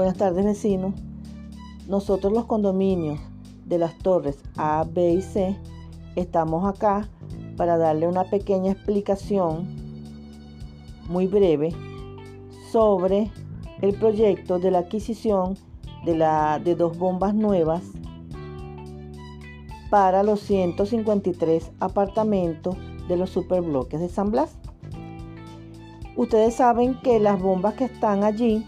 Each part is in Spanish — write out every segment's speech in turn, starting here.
Buenas tardes vecinos. Nosotros los condominios de las torres A, B y C estamos acá para darle una pequeña explicación muy breve sobre el proyecto de la adquisición de, dos bombas nuevas para los 153 apartamentos de los superbloques de San Blas. Ustedes saben que las bombas que están allí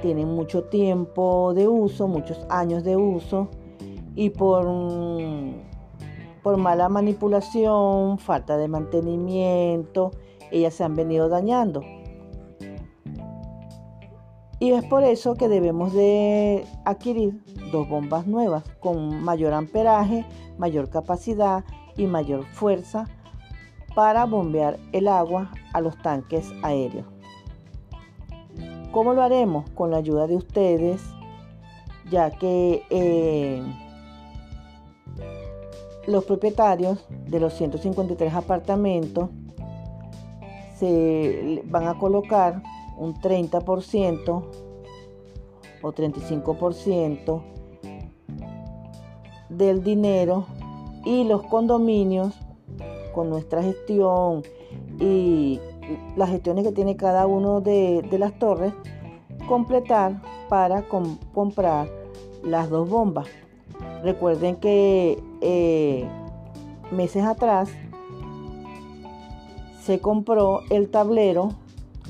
tienen mucho tiempo de uso, muchos años de uso y por, por mala manipulación, falta de mantenimiento, ellas se han venido dañando. Y es por eso que debemos de adquirir dos bombas nuevas con mayor amperaje, mayor capacidad y mayor fuerza para bombear el agua a los tanques aéreos. ¿Cómo lo haremos? Con la ayuda de ustedes, ya que eh, los propietarios de los 153 apartamentos se van a colocar un 30% o 35% del dinero y los condominios con nuestra gestión y las gestiones que tiene cada uno de, las torres, completar para comprar las dos bombas. Recuerden que eh, meses atrás se compró el tablero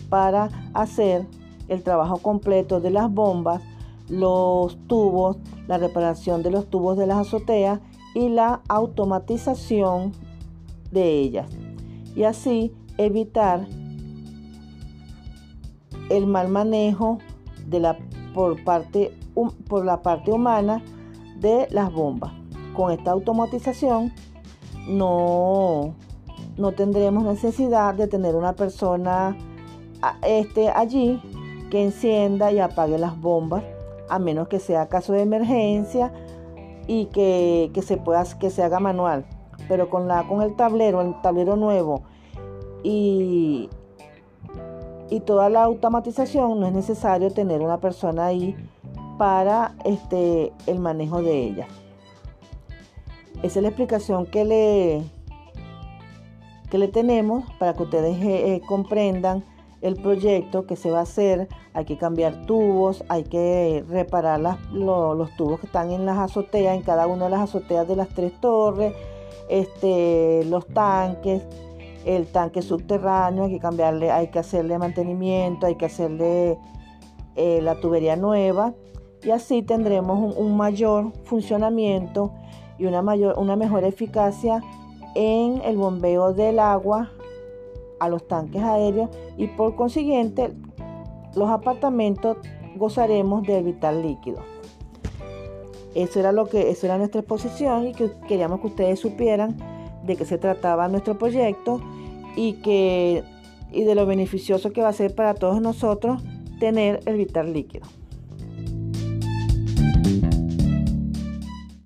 para hacer el trabajo completo de las bombas, los tubos, la reparación de los tubos de las azoteas y la automatización de ellas. Y así evitar el mal manejo de la, por, parte, por la parte humana de las bombas. Con esta automatización no, no tendremos necesidad de tener una persona este, allí que encienda y apague las bombas, a menos que sea caso de emergencia y que, se pueda que se haga manual. Pero con la con el tablero, el tablero nuevo y, y toda la automatización no es necesario tener una persona ahí para este, el manejo de ella. Esa es la explicación que le, que le tenemos para que ustedes eh, eh, comprendan el proyecto que se va a hacer. Hay que cambiar tubos, hay que reparar los tubos que están en las azoteas, en cada una de las azoteas de las tres torres, este, los tanques, el tanque subterráneo, hay que cambiarle, hay que hacerle mantenimiento, hay que hacerle eh, la tubería nueva. Y así tendremos un, mayor funcionamiento y una, mayor, una mejor eficacia en el bombeo del agua a los tanques aéreos. Y por consiguiente los apartamentos gozaremos de vital líquido. Eso era lo que eso era nuestra exposición y que queríamos que ustedes supieran de qué se trataba nuestro proyecto y, que, y de lo beneficioso que va a ser para todos nosotros tener el vital líquido.